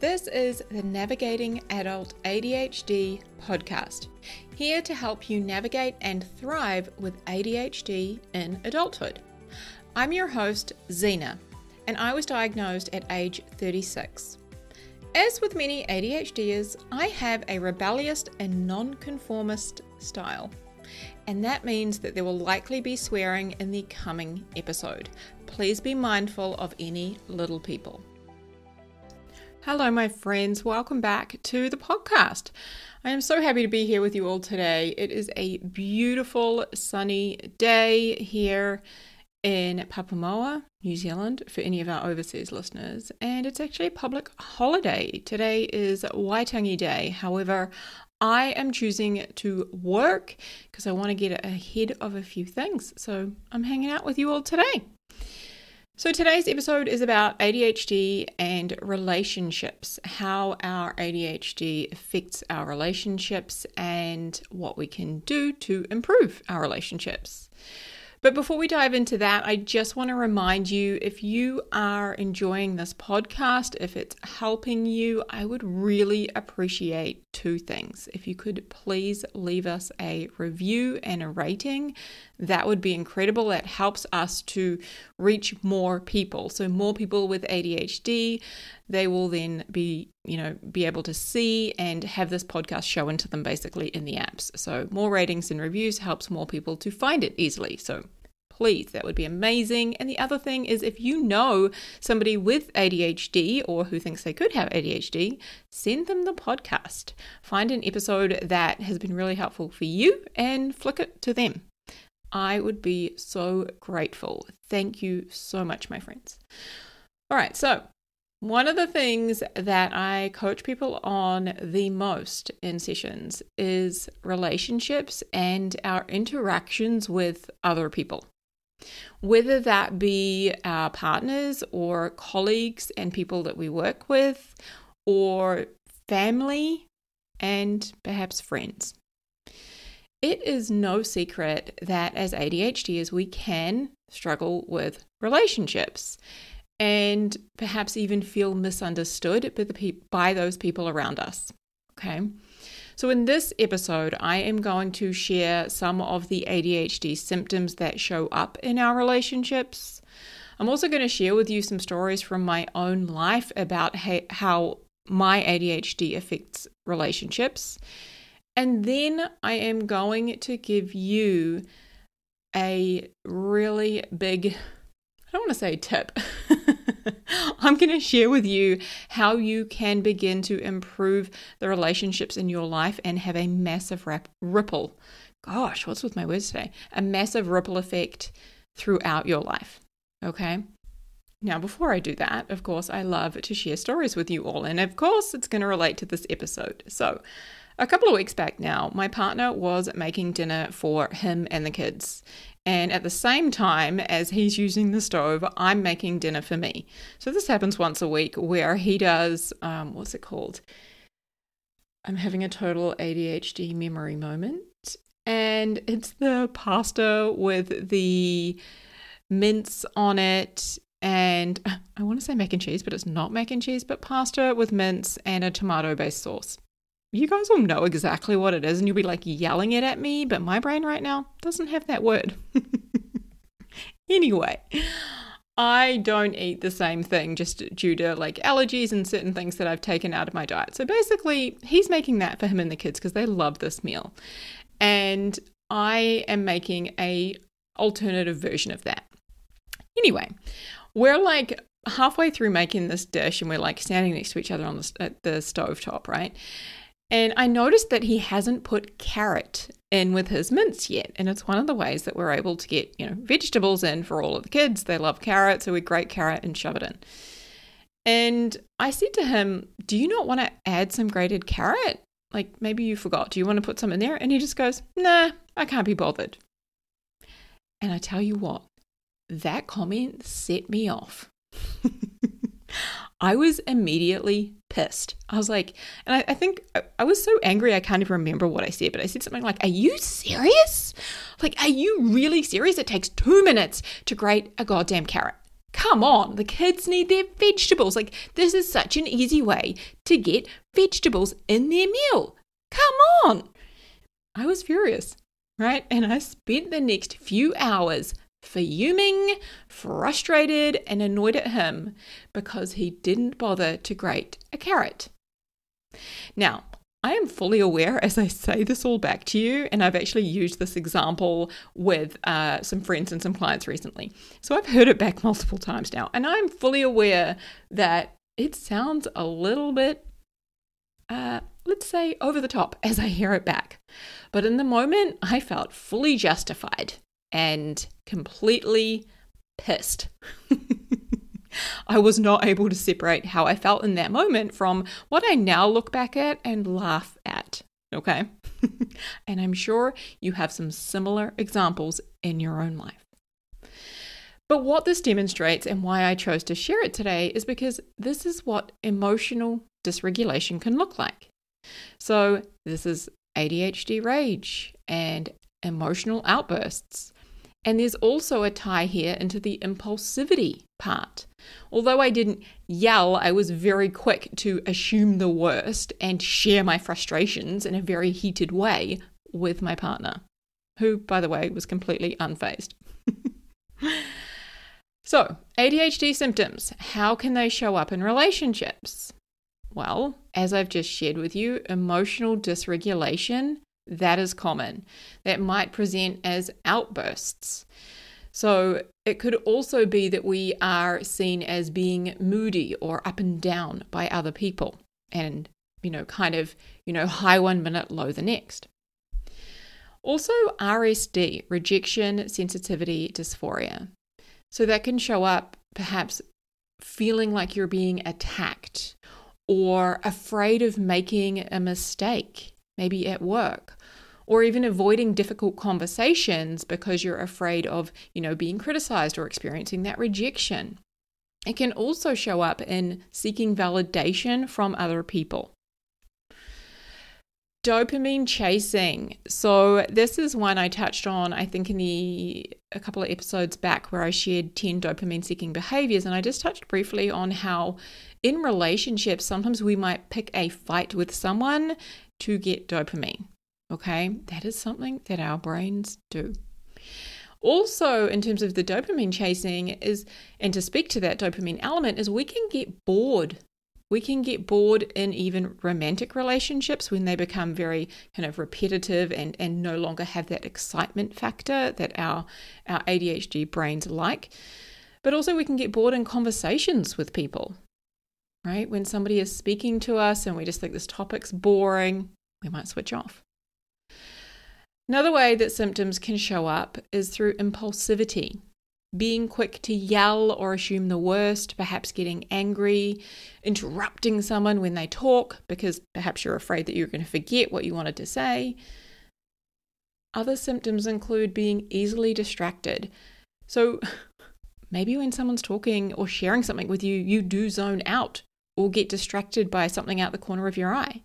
This is the Navigating Adult ADHD podcast, here to help you navigate and thrive with ADHD in adulthood. I'm your host, Xena, and I was diagnosed at age 36. As with many ADHDers, I have a rebellious and nonconformist style, and that means that there will likely be swearing in the coming episode. Please be mindful of any little people. Hello, my friends. Welcome back to the podcast. I am so happy to be here with you all today. It is a beautiful sunny day here in Papamoa, New Zealand, for any of our overseas listeners, and it's actually a public holiday. Today is Waitangi Day. However, I am choosing to work because I want to get ahead of a few things. So I'm hanging out with you all today. So, today's episode is about ADHD and relationships, how our ADHD affects our relationships, and what we can do to improve our relationships. But before we dive into that, I just want to remind you if you are enjoying this podcast, if it's helping you, I would really appreciate two things. If you could please leave us a review and a rating, that would be incredible. That helps us to reach more people. So, more people with ADHD, they will then be you know be able to see and have this podcast shown to them basically in the apps. So more ratings and reviews helps more people to find it easily. So please that would be amazing. And the other thing is if you know somebody with ADHD or who thinks they could have ADHD send them the podcast. Find an episode that has been really helpful for you and flick it to them. I would be so grateful. Thank you so much, my friends. All right, so one of the things that I coach people on the most in sessions is relationships and our interactions with other people. Whether that be our partners or colleagues and people that we work with, or family and perhaps friends. It is no secret that as ADHDers, we can struggle with relationships and perhaps even feel misunderstood by, the pe- by those people around us. Okay. So, in this episode, I am going to share some of the ADHD symptoms that show up in our relationships. I'm also going to share with you some stories from my own life about how my ADHD affects relationships. And then I am going to give you a really big I don't want to say tip. I'm going to share with you how you can begin to improve the relationships in your life and have a massive rap- ripple. Gosh, what's with my words today? A massive ripple effect throughout your life. Okay. Now, before I do that, of course, I love to share stories with you all. And of course, it's going to relate to this episode. So, a couple of weeks back now, my partner was making dinner for him and the kids. And at the same time as he's using the stove, I'm making dinner for me. So this happens once a week where he does, um, what's it called? I'm having a total ADHD memory moment. And it's the pasta with the mince on it. And I want to say mac and cheese, but it's not mac and cheese, but pasta with mince and a tomato based sauce you guys will know exactly what it is and you'll be like yelling it at me, but my brain right now doesn't have that word. anyway, I don't eat the same thing just due to like allergies and certain things that I've taken out of my diet. So basically, he's making that for him and the kids because they love this meal. And I am making a alternative version of that. Anyway, we're like halfway through making this dish and we're like standing next to each other on the, at the stove top, right? And I noticed that he hasn't put carrot in with his mince yet. And it's one of the ways that we're able to get, you know, vegetables in for all of the kids. They love carrot, so we grate carrot and shove it in. And I said to him, Do you not want to add some grated carrot? Like maybe you forgot. Do you want to put some in there? And he just goes, Nah, I can't be bothered. And I tell you what, that comment set me off. I was immediately pissed. I was like, and I, I, think I was so angry I can't even remember what I said, but I said something like, Are you serious? Like, are you really serious? It takes two minutes to grate a goddamn carrot. Come on, the kids need their vegetables. Like, this is such an easy way to get vegetables in their meal. Come on. I was furious, right? And I spent the next few hours fuming, frustrated, and annoyed at him because he didn't bother to grate a carrot. Now, I am fully aware as I say this all back to you, and I've actually used this example with uh, some friends and some clients recently. So I've heard it back multiple times now, and I'm fully aware that it sounds a little bit, uh, let's say, over the top as I hear it back. But in the moment, I felt fully justified and completely pissed. I was not able to separate how I felt in that moment from what I now look back at and laugh at. Okay. and I'm sure you have some similar examples in your own life. But what this demonstrates and why I chose to share it today is because this is what emotional dysregulation can look like. So, this is ADHD rage and emotional outbursts. And there's also a tie here into the impulsivity part. Although I didn't yell, I was very quick to assume the worst and share my frustrations in a very heated way with my partner, who, by the way, was completely unfazed. so, ADHD symptoms how can they show up in relationships? Well, as I've just shared with you, emotional dysregulation that is common. That might present as outbursts. So it could also be that we are seen as being moody or up and down by other people and, you know, kind of, you know, high one minute, low the next. Also, RSD, rejection sensitivity dysphoria. So that can show up perhaps feeling like you're being attacked or afraid of making a mistake, maybe at work, or even avoiding difficult conversations because you're afraid of, you know, being criticized or experiencing that rejection. It can also show up in seeking validation from other people. Dopamine chasing. So this is one I touched on I think in the a couple of episodes back where I shared 10 dopamine seeking behaviors and I just touched briefly on how in relationships sometimes we might pick a fight with someone to get dopamine. Okay, that is something that our brains do. Also, in terms of the dopamine chasing, is and to speak to that dopamine element, is we can get bored. We can get bored in even romantic relationships when they become very kind of repetitive and, and no longer have that excitement factor that our, our ADHD brains like. But also, we can get bored in conversations with people, right? When somebody is speaking to us and we just think this topic's boring, we might switch off. Another way that symptoms can show up is through impulsivity, being quick to yell or assume the worst, perhaps getting angry, interrupting someone when they talk because perhaps you're afraid that you're going to forget what you wanted to say. Other symptoms include being easily distracted. So maybe when someone's talking or sharing something with you, you do zone out or get distracted by something out the corner of your eye.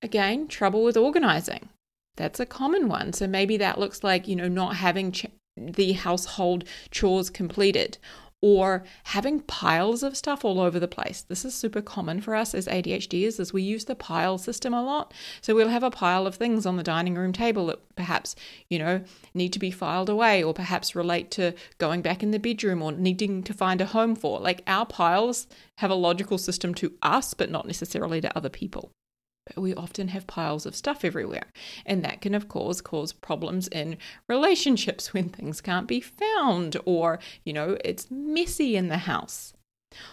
Again, trouble with organizing. That's a common one. So maybe that looks like, you know, not having ch- the household chores completed or having piles of stuff all over the place. This is super common for us as ADHDers as we use the pile system a lot. So we'll have a pile of things on the dining room table that perhaps, you know, need to be filed away or perhaps relate to going back in the bedroom or needing to find a home for. Like our piles have a logical system to us but not necessarily to other people we often have piles of stuff everywhere. And that can, of course, cause problems in relationships when things can't be found or, you know, it's messy in the house.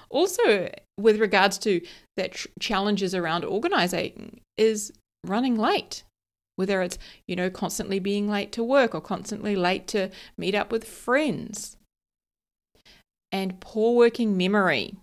Also, with regards to that tr- challenges around organizing, is running late. Whether it's, you know, constantly being late to work or constantly late to meet up with friends. And poor working memory.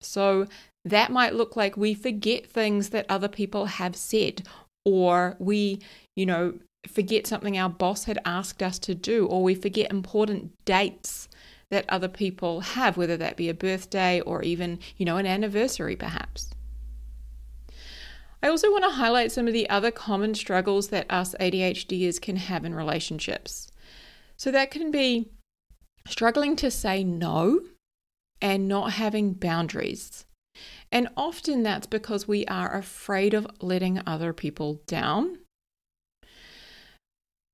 So, that might look like we forget things that other people have said, or we, you know, forget something our boss had asked us to do, or we forget important dates that other people have, whether that be a birthday or even, you know, an anniversary perhaps. I also want to highlight some of the other common struggles that us ADHDers can have in relationships. So that can be struggling to say no and not having boundaries. And often that's because we are afraid of letting other people down.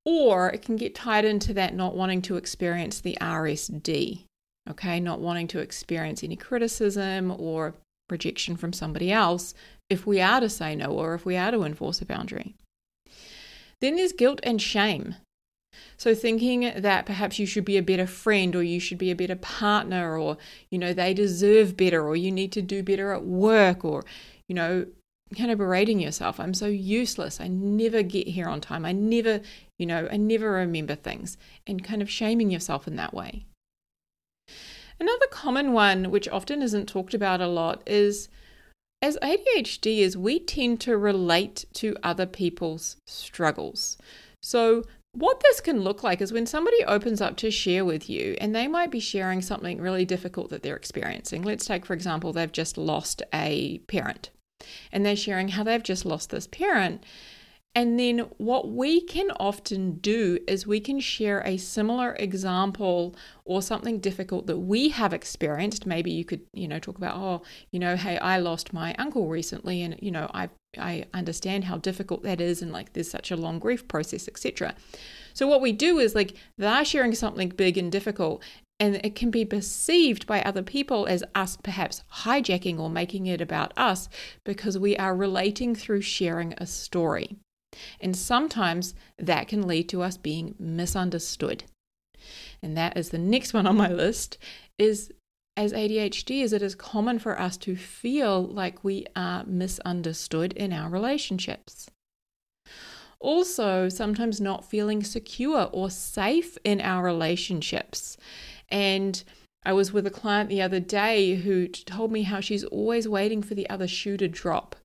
Or it can get tied into that not wanting to experience the RSD, okay? Not wanting to experience any criticism or rejection from somebody else if we are to say no or if we are to enforce a boundary. Then there's guilt and shame. So thinking that perhaps you should be a better friend or you should be a better partner or you know they deserve better or you need to do better at work or you know kind of berating yourself. I'm so useless. I never get here on time. I never, you know, I never remember things and kind of shaming yourself in that way. Another common one, which often isn't talked about a lot, is as ADHDers, we tend to relate to other people's struggles. So, what this can look like is when somebody opens up to share with you, and they might be sharing something really difficult that they're experiencing. Let's take, for example, they've just lost a parent, and they're sharing how they've just lost this parent. And then what we can often do is we can share a similar example or something difficult that we have experienced. Maybe you could, you know, talk about, oh, you know, hey, I lost my uncle recently and you know, I I understand how difficult that is and like there's such a long grief process, etc. So what we do is like they're sharing something big and difficult and it can be perceived by other people as us perhaps hijacking or making it about us because we are relating through sharing a story. And sometimes that can lead to us being misunderstood. And that is the next one on my list is as ADHDers, it is common for us to feel like we are misunderstood in our relationships. Also, sometimes not feeling secure or safe in our relationships. And I was with a client the other day who told me how she's always waiting for the other shoe to drop.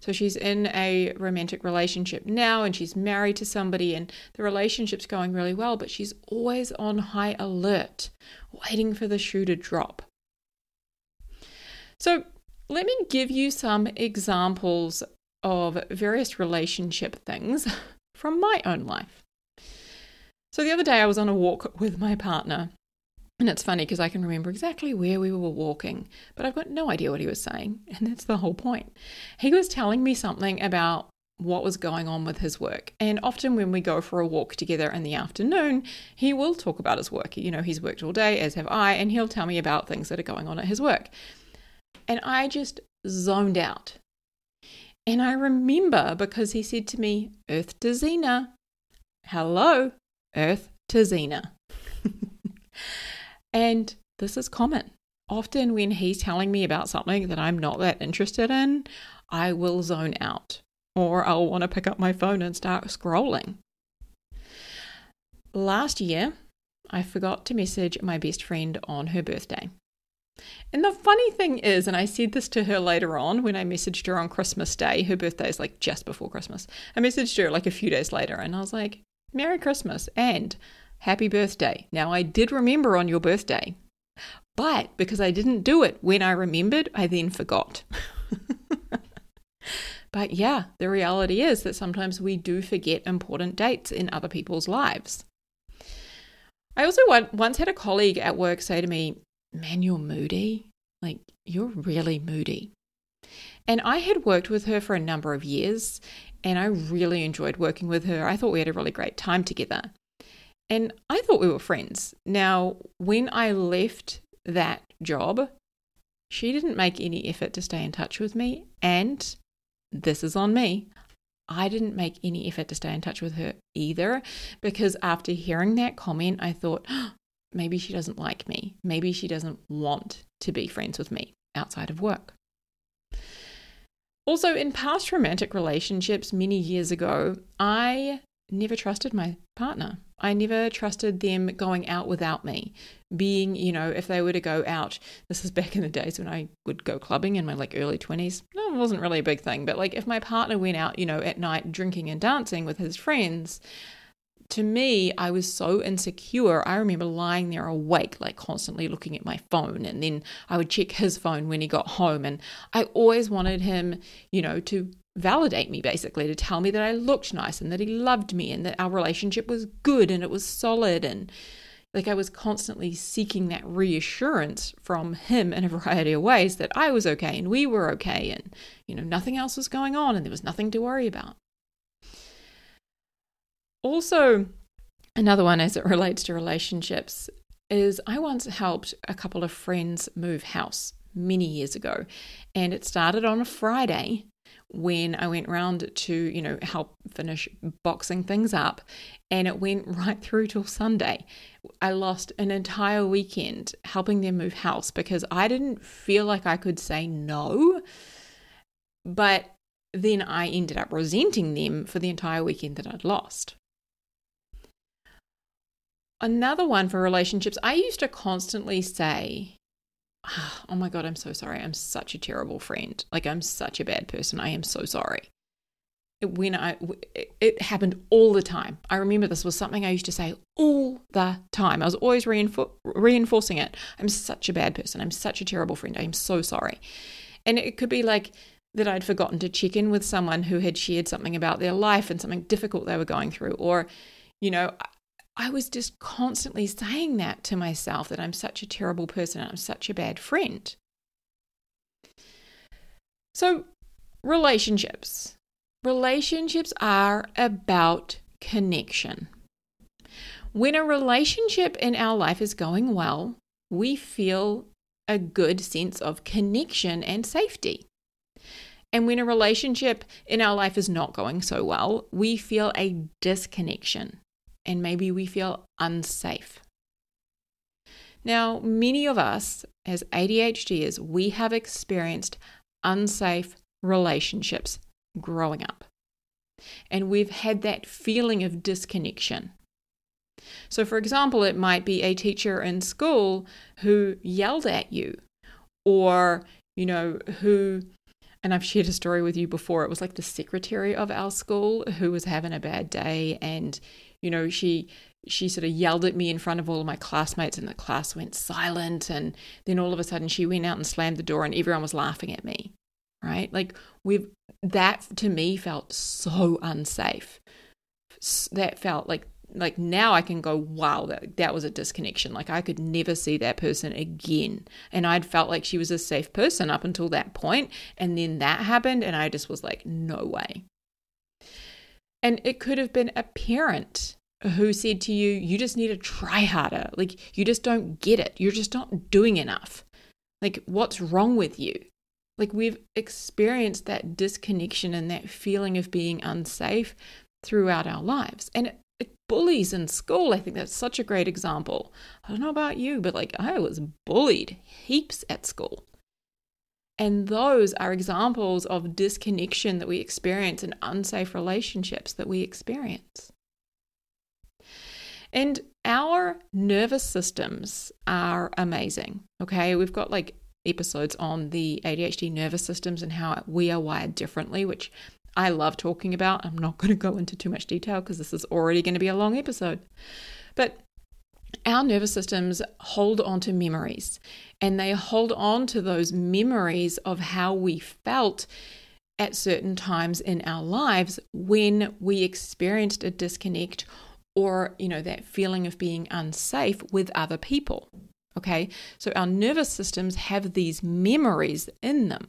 So she's in a romantic relationship now and she's married to somebody and the relationship's going really well, but she's always on high alert, waiting for the shoe to drop. So let me give you some examples of various relationship things from my own life. So the other day I was on a walk with my partner and it's funny because I can remember exactly where we were walking, but I've got no idea what he was saying. And that's the whole point. He was telling me something about what was going on with his work. And often when we go for a walk together in the afternoon, he will talk about his work. You know, he's worked all day, as have I, and he'll tell me about things that are going on at his work. And I just zoned out. And I remember because he said to me, Earth to Xena. Hello, Earth to Xena. And this is common. Often, when he's telling me about something that I'm not that interested in, I will zone out or I'll want to pick up my phone and start scrolling. Last year, I forgot to message my best friend on her birthday. And the funny thing is, and I said this to her later on when I messaged her on Christmas Day, her birthday is like just before Christmas. I messaged her like a few days later and I was like, Merry Christmas and happy birthday. Now, I did remember on your birthday, but because I didn't do it when I remembered, I then forgot. but yeah, the reality is that sometimes we do forget important dates in other people's lives. I also once had a colleague at work say to me, Man, you're moody. Like, you're really moody. And I had worked with her for a number of years and I really enjoyed working with her. I thought we had a really great time together. And I thought we were friends. Now, when I left that job, she didn't make any effort to stay in touch with me. And this is on me. I didn't make any effort to stay in touch with her either because after hearing that comment, I thought, oh, maybe she doesn't like me. Maybe she doesn't want to be friends with me outside of work. Also, in past romantic relationships many years ago, I never trusted my partner. I never trusted them going out without me. Being, you know, if they were to go out, this is back in the days when I would go clubbing in my like early 20s. No, it wasn't really a big thing, but like if my partner went out, you know, at night drinking and dancing with his friends, to me, I was so insecure. I remember lying there awake, like constantly looking at my phone, and then I would check his phone when he got home. And I always wanted him, you know, to validate me basically, to tell me that I looked nice and that he loved me and that our relationship was good and it was solid. And Like I was constantly seeking that reassurance from him in a variety of ways that I was okay and we were okay and, you know, nothing else was going on and there was nothing to worry about. Also, another one as it relates to relationships is I once helped a couple of friends move house many years ago. And it started on a Friday when I went round to, you know, help finish boxing things up. And it went right through till Sunday. I lost an entire weekend helping them move house because I didn't feel like I could say no. But then I ended up resenting them for the entire weekend that I'd lost. Another one for relationships, I used to constantly say, oh my God, I'm so sorry. I'm such a terrible friend. Like, I'm such a bad person. I am so sorry. When I, it happened all the time. I remember this was something I used to say all the time. I was always reinfor- reinforcing it. I'm such a bad person. I'm such a terrible friend. I am so sorry. And it could be like that I'd forgotten to check in with someone who had shared something about their life and something difficult they were going through. Or, you know, I was just constantly saying that to myself that I'm such a terrible person and I'm such a bad friend. So, relationships. Relationships are about connection. When a relationship in our life is going well, we feel a good sense of connection and safety. And when a relationship in our life is not going so well, we feel a disconnection and maybe we feel unsafe. Now, many of us as ADHDers, we have experienced unsafe relationships growing up. And we've had that feeling of disconnection. So, for example, it might be a teacher in school who yelled at you, or, you know, who, and I've shared a story with you before, it was like the secretary of our school who was having a bad day and you know, she she sort of yelled at me in front of all of my classmates and the class went silent. And then all of a sudden she went out and slammed the door and everyone was laughing at me right? Like we've that to me felt so unsafe. That felt like like now I can go, wow, that, that was a disconnection. Like I could never see that person again. And I'd felt like she was a safe person up until that point. And then that happened, and I just was like, no way. And it could have been a parent who said to you, you just need to try harder. Like, you just don't get it. You're just not doing enough. Like, what's wrong with you? Like, we've experienced that disconnection and that feeling of being unsafe throughout our lives. And bullies in school, I think that's such a great example. I don't know about you, but like, I was bullied heaps at school. And those are examples of disconnection that we experience and unsafe relationships that we experience. And our nervous systems are amazing. Okay, we've got like episodes on the ADHD nervous systems and how we are wired differently, which I love talking about. I'm not going to go into too much detail because this is already going to be a long episode. But our nervous systems hold on to memories and they hold on to those memories of how we felt at certain times in our lives when we experienced a disconnect or you know that feeling of being unsafe with other people okay so our nervous systems have these memories in them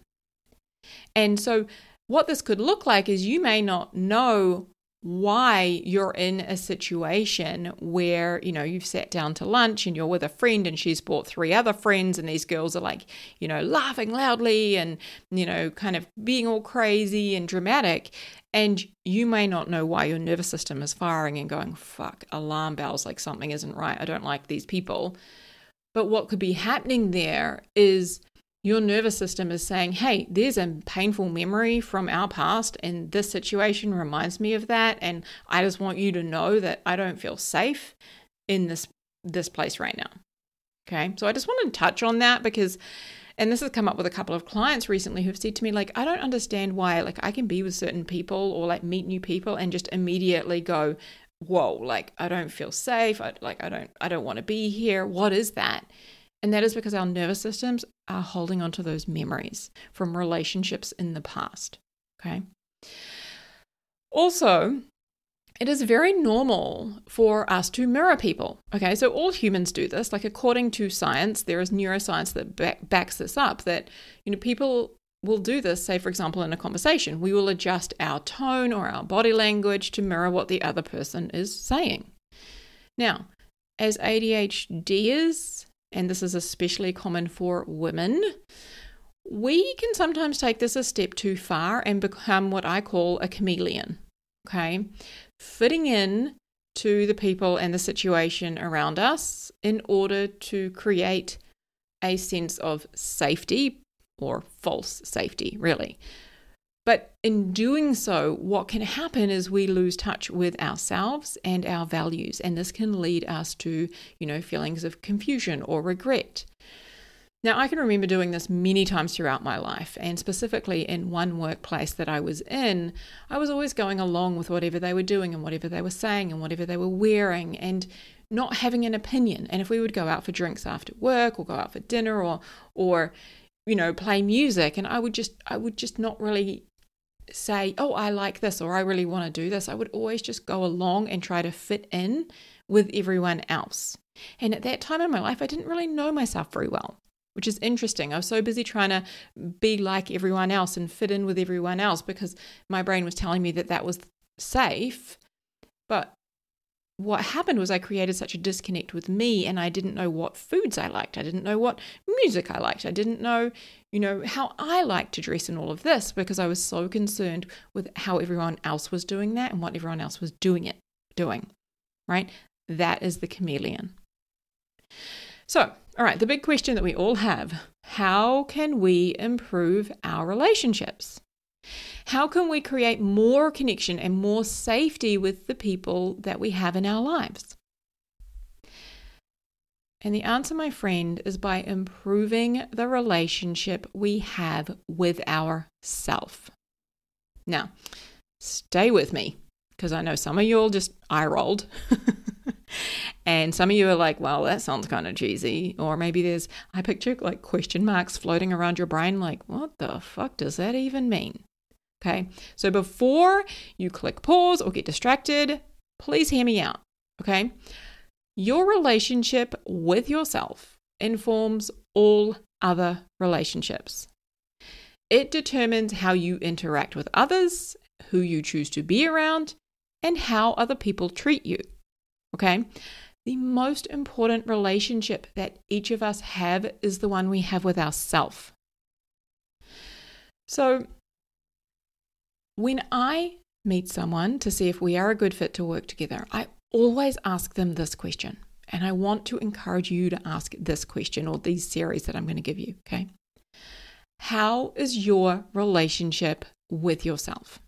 and so what this could look like is you may not know why you're in a situation where you know you've sat down to lunch and you're with a friend and she's brought three other friends and these girls are like you know laughing loudly and you know kind of being all crazy and dramatic. And you may not know why your nervous system is firing and going fuck alarm bells like something isn't right. I don't like these people. But what could be happening there is your nervous system is saying, hey, there's a painful memory from our past, and this situation reminds me of that. And I just want you to know that I don't feel safe in this this place right now. Okay. So I just wanted to touch on that because and this has come up with a couple of clients recently who've said to me like i don't understand why like i can be with certain people or like meet new people and just immediately go whoa like i don't feel safe I, like i don't i don't want to be here what is that and that is because our nervous systems are holding on to those memories from relationships in the past. Okay. Also, it is very normal for us to mirror people. Okay, so all humans do this. Like, according to science, there is neuroscience that back, backs this up that, you know, people will do this, say, for example, in a conversation. We will adjust our tone or our body language to mirror what the other person is saying. Now, as ADHDers, and this is especially common for women, we can sometimes take this a step too far and become what I call a chameleon. Okay fitting in to the people and the situation around us in order to create a sense of safety or false safety, really. But in doing so, what can happen is we lose touch with ourselves and our values, and this can lead us to, you know, feelings of confusion or regret. Now, I can remember doing this many times throughout my life, and specifically in one workplace that I was in, I was always going along with whatever they were doing and whatever they were saying and whatever they were wearing and not having an opinion. And if we would go out for drinks after work or go out for dinner or or you know, play music and I would just I would just not really say, "Oh, I like this" or "I really want to do this." I would always just go along and try to fit in with everyone else. And at that time in my life, I didn't really know myself very well which is interesting. I was so busy trying to be like everyone else and fit in with everyone else because my brain was telling me that that was safe. But what happened was I created such a disconnect with me and I didn't know what foods I liked. I didn't know what music I liked. I didn't know, you know, how I like to dress and all of this because I was so concerned with how everyone else was doing that and what everyone else was doing it doing. Right? That is the chameleon. So, all right, the big question that we all have how can we improve our relationships? How can we create more connection and more safety with the people that we have in our lives? And the answer, my friend, is by improving the relationship we have with ourself. Now, stay with me because I know some of you all just eye rolled. And some of you are like, well, that sounds kind of cheesy. Or maybe there's, I picture like question marks floating around your brain, like, what the fuck does that even mean? Okay. So before you click pause or get distracted, please hear me out. Okay. Your relationship with yourself informs all other relationships. It determines how you interact with others, who you choose to be around, and how other people treat you. Okay? the most important relationship that each of us have is the one we have with ourself. So, when I meet someone to see if we are a good fit to work together, I always ask them this question. And I want to encourage you to ask this question or these series that I'm going to give you. Okay. How is your relationship with yourself?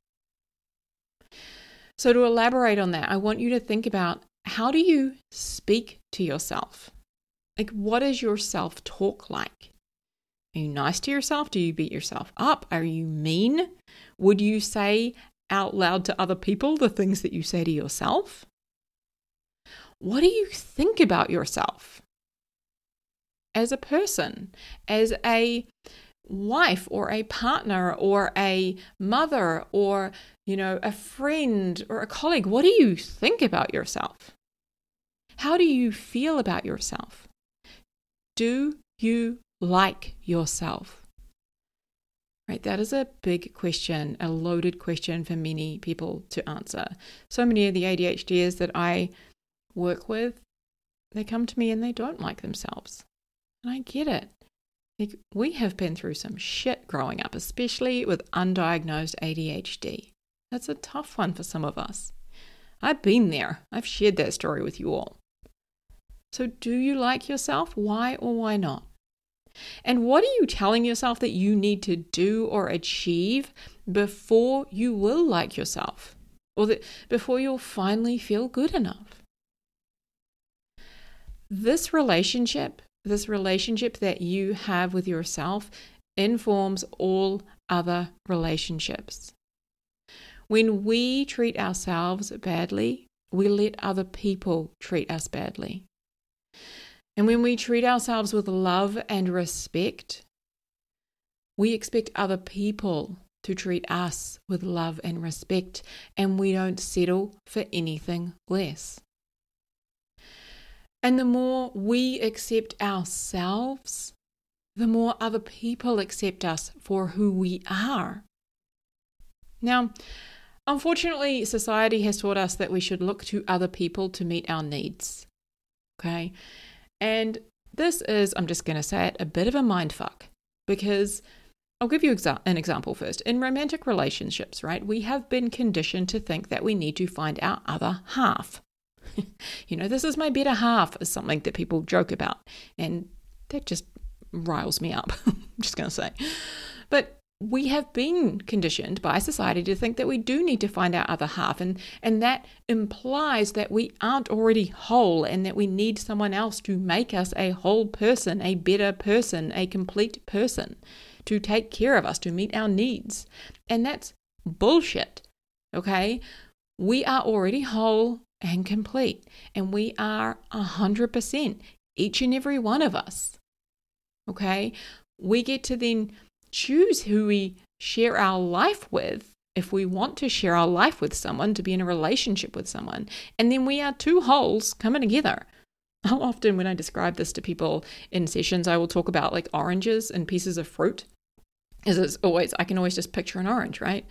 So, to elaborate on that, I want you to think about how do you speak to yourself? Like, what is your self talk like? Are you nice to yourself? Do you beat yourself up? Are you mean? Would you say out loud to other people the things that you say to yourself? What do you think about yourself as a person, as a wife or a partner or a mother or, you know, a friend or a colleague? What do you think about yourself? How do you feel about yourself? Do you like yourself? Right, that is a big question, a loaded question for many people to answer. So many of the ADHDers that I work with, they come to me and they don't like themselves. And I get it. Like, we have been through some shit growing up, especially with undiagnosed ADHD. That's a tough one for some of us. I've been there. I've shared that story with you all. So, do you like yourself? Why or why not? And what are you telling yourself that you need to do or achieve before you will like yourself? Or that before you'll finally feel good enough? This relationship this relationship that you have with yourself informs all other relationships. When we treat ourselves badly, we let other people treat us badly. And when we treat ourselves with love and respect, we expect other people to treat us with love and respect, and we don't settle for anything less. And the more we accept ourselves, the more other people accept us for who we are. Now, unfortunately, society has taught us that we should look to other people to meet our needs. Okay? And this is, I'm just going to say it, a bit of a mindfuck because I'll give you exa- an example first. In romantic relationships, right, we have been conditioned to think that we need to find our other half. you know, this is my better half, is something that people joke about. And that just riles me up, I'm just going to say. But we have been conditioned by society to think that we do need to find our other half and and that implies that we aren't already whole and that we need someone else to make us a whole person a better person a complete person to take care of us to meet our needs and that's bullshit okay we are already whole and complete and we are 100% each and every one of us okay we get to then choose who we share our life with if we want to share our life with someone, to be in a relationship with someone. And then we are two wholes coming together. How often, when I describe this to people in sessions, I will talk about like oranges and pieces of fruit. Is it's always, I can always just picture an orange, right?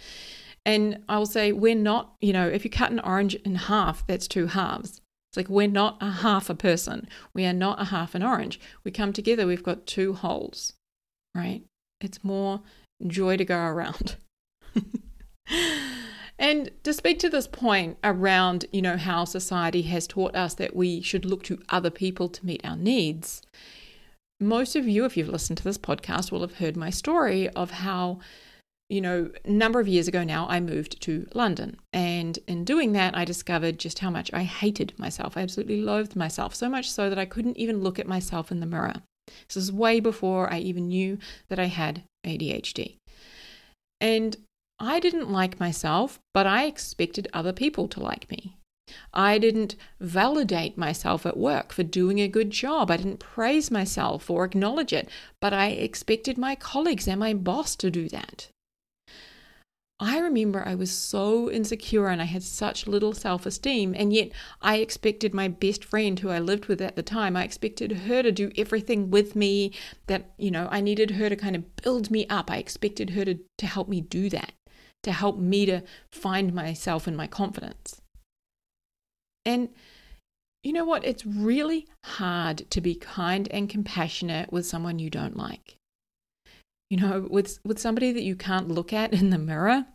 And I will say, we're not, you know, if you cut an orange in half, that's two halves. It's like we're not a half a person. We are not a half an orange. We come together, we've got two wholes, right? It's more joy to go around. and to speak to this point around, you know, how society has taught us that we should look to other people to meet our needs, most of you, if you've listened to this podcast, will have heard my story of how, you know, a number of years ago now, I moved to London. And in doing that, I discovered just how much I hated myself. I absolutely loathed myself, so much so that I couldn't even look at myself in the mirror. This is way before I even knew that I had ADHD. And I didn't like myself, but I expected other people to like me. I didn't validate myself at work for doing a good job. I didn't praise myself or acknowledge it, but I expected my colleagues and my boss to do that. I remember I was so insecure and I had such little self esteem, and yet I expected my best friend who I lived with at the time, I expected her to do everything with me that, you know, I needed her to kind of build me up. I expected her to, to help me do that, to help me to find myself and my confidence. And you know what? It's really hard to be kind and compassionate with someone you don't like you know with with somebody that you can't look at in the mirror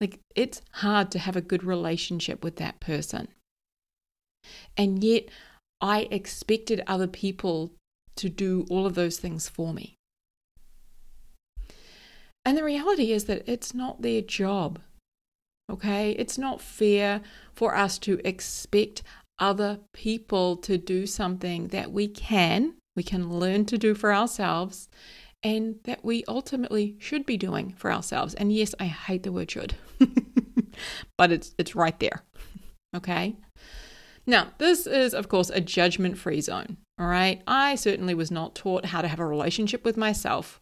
like it's hard to have a good relationship with that person. And yet i expected other people to do all of those things for me. And the reality is that it's not their job okay? It's not fair for us to expect other people to do something that we can we can learn to do for ourselves and that we ultimately should be doing for ourselves. And yes, I hate the word should, but it's it's right there. Okay? Now, this is of course a judgment-free zone, all right? I certainly was not taught how to have a relationship with myself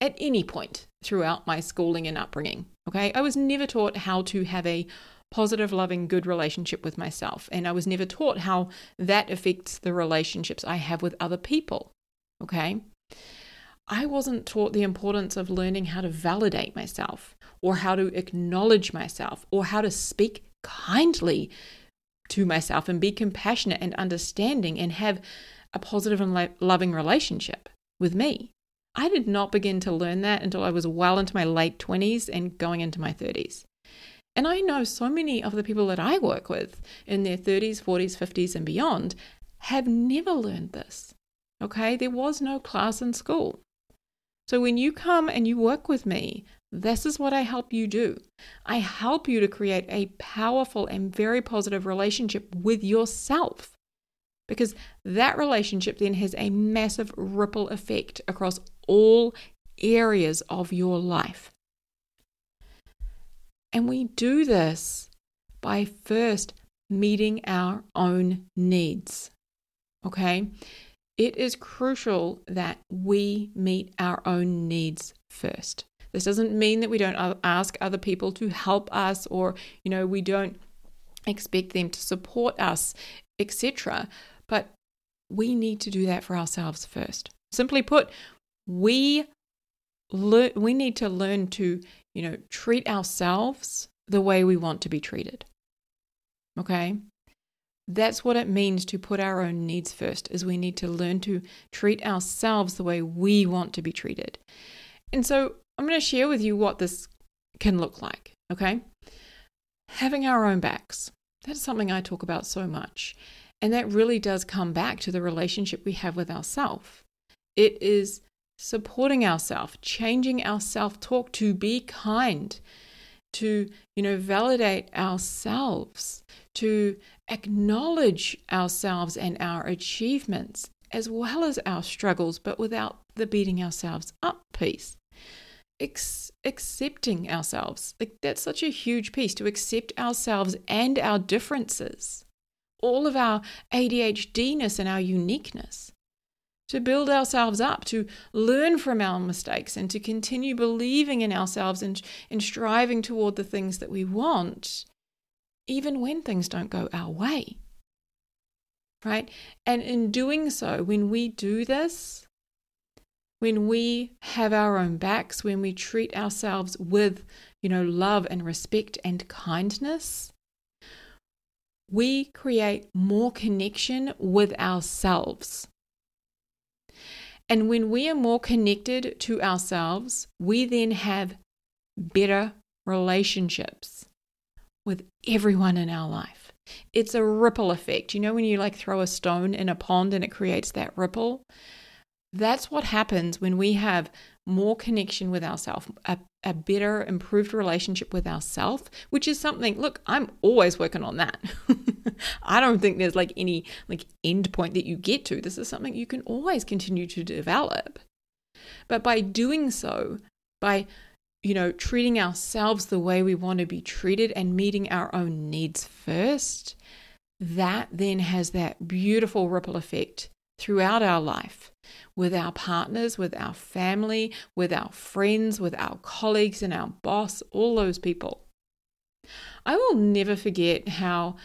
at any point throughout my schooling and upbringing. Okay? I was never taught how to have a positive, loving, good relationship with myself, and I was never taught how that affects the relationships I have with other people. Okay? I wasn't taught the importance of learning how to validate myself or how to acknowledge myself or how to speak kindly to myself and be compassionate and understanding and have a positive and lo- loving relationship with me. I did not begin to learn that until I was well into my late 20s and going into my 30s. And I know so many of the people that I work with in their 30s, 40s, 50s, and beyond have never learned this. Okay, there was no class in school. So when you come and you work with me, this is what I help you do. I help you to create a powerful and very positive relationship with yourself because that relationship then has a massive ripple effect across all areas of your life. And we do this by first meeting our own needs. Okay? It is crucial that we meet our own needs first. This doesn't mean that we don't ask other people to help us or, you know, we don't expect them to support us, etc. But we need to do that for ourselves first. Simply put, we we need to learn to, you know, treat ourselves the way we want to be treated. Okay? That's what it means to put our own needs first is we need to learn to treat ourselves the way we want to be treated. And so I'm going to share with you what this can look like, okay? Having our own backs. That's something I talk about so much. And that really does come back to the relationship we have with ourself. It is supporting ourselves, changing our self-talk to be kind, to, you know, validate ourselves, to acknowledge ourselves and our achievements, as well as our struggles, but without the beating ourselves up piece. Ex- accepting ourselves. Like that's such a huge piece to accept ourselves and our differences, all of our ADHDness and our uniqueness to build ourselves up, to learn from our mistakes, and to continue believing in ourselves and, and striving toward the things that we want, even when things don't go our way. Right? And in doing so, when we do this, when we have our own backs, when we treat ourselves with, you know, love and respect and kindness, we create more connection with ourselves and when we are more connected to ourselves, we then have better relationships with everyone in our life. It's a ripple effect. You know, when you like throw a stone in a pond and it creates that ripple? That's what happens when we have more connection with ourselves, a, a better, improved relationship with ourselves, which is something, look, I'm always working on that. I don't think there's like any like end point that you get to. This is something you can always continue to develop. But by doing so, by you know, treating ourselves the way we want to be treated and meeting our own needs first, that then has that beautiful ripple effect throughout our life with our partners, with our family, with our friends, with our colleagues and our boss, all those people. I will never forget how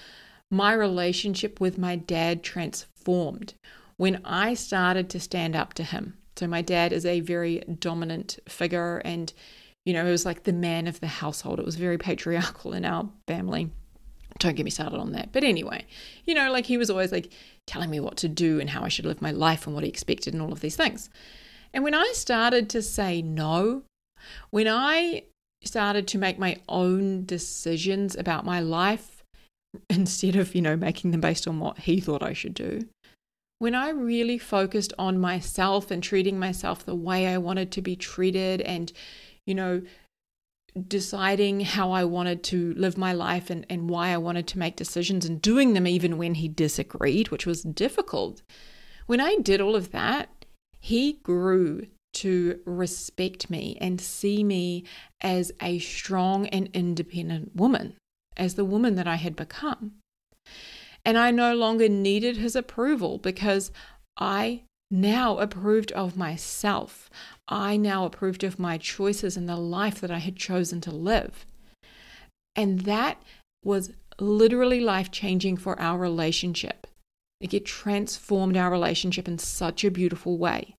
my relationship with my dad transformed when I started to stand up to him. So, my dad is a very dominant figure, and you know, he was like the man of the household. It was very patriarchal in our family. Don't get me started on that. But anyway, you know, like he was always like telling me what to do and how I should live my life and what he expected and all of these things. And when I started to say no, when I started to make my own decisions about my life instead of, you know, making them based on what he thought I should do, when I really focused on myself and treating myself the way I wanted to be treated and, you know, deciding how I wanted to live my life and, and why I wanted to make decisions and doing them even when he disagreed, which was difficult. When I did all of that, he grew to respect me and see me as a strong and independent woman, as the woman that I had become. And I no longer needed his approval because I now approved of myself. I now approved of my choices and the life that I had chosen to live. And that was literally life changing for our relationship. It transformed our relationship in such a beautiful way.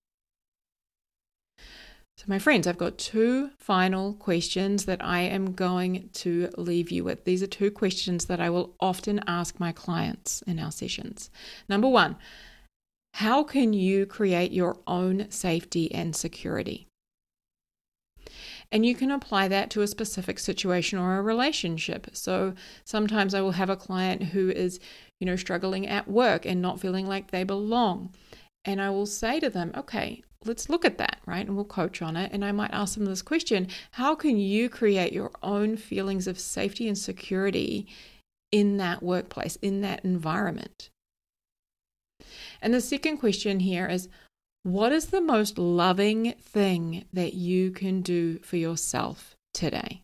So, my friends, I've got two final questions that I am going to leave you with. These are two questions that I will often ask my clients in our sessions. Number one, how can you create your own safety and security? And you can apply that to a specific situation or a relationship. So sometimes I will have a client who is, you know, struggling at work and not feeling like they belong. And I will say to them, okay, let's look at that, right? And we'll coach on it. And I might ask them this question How can you create your own feelings of safety and security in that workplace, in that environment? And the second question here is what is the most loving thing that you can do for yourself today?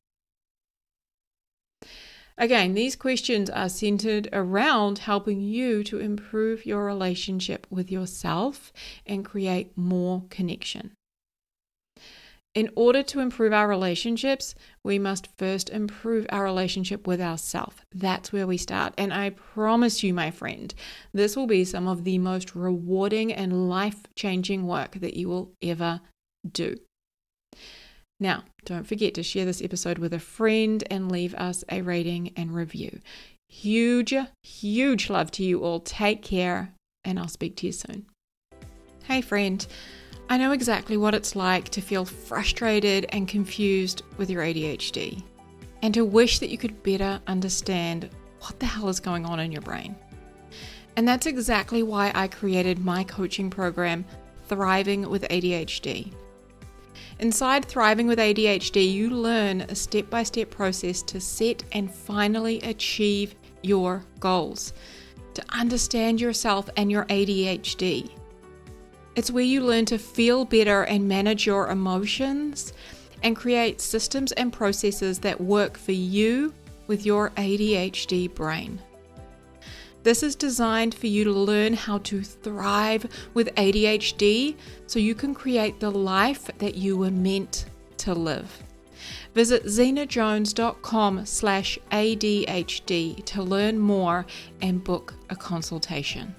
Again, these questions are centered around helping you to improve your relationship with yourself and create more connection. In order to improve our relationships, we must first improve our relationship with ourselves. That's where we start. And I promise you, my friend, this will be some of the most rewarding and life changing work that you will ever do. Now, don't forget to share this episode with a friend and leave us a rating and review. Huge, huge love to you all. Take care, and I'll speak to you soon. Hey, friend. I know exactly what it's like to feel frustrated and confused with your ADHD and to wish that you could better understand what the hell is going on in your brain. And that's exactly why I created my coaching program, Thriving with ADHD. Inside Thriving with ADHD, you learn a step by step process to set and finally achieve your goals, to understand yourself and your ADHD it's where you learn to feel better and manage your emotions and create systems and processes that work for you with your ADHD brain. This is designed for you to learn how to thrive with ADHD so you can create the life that you were meant to live. Visit xenajones.com slash ADHD to learn more and book a consultation.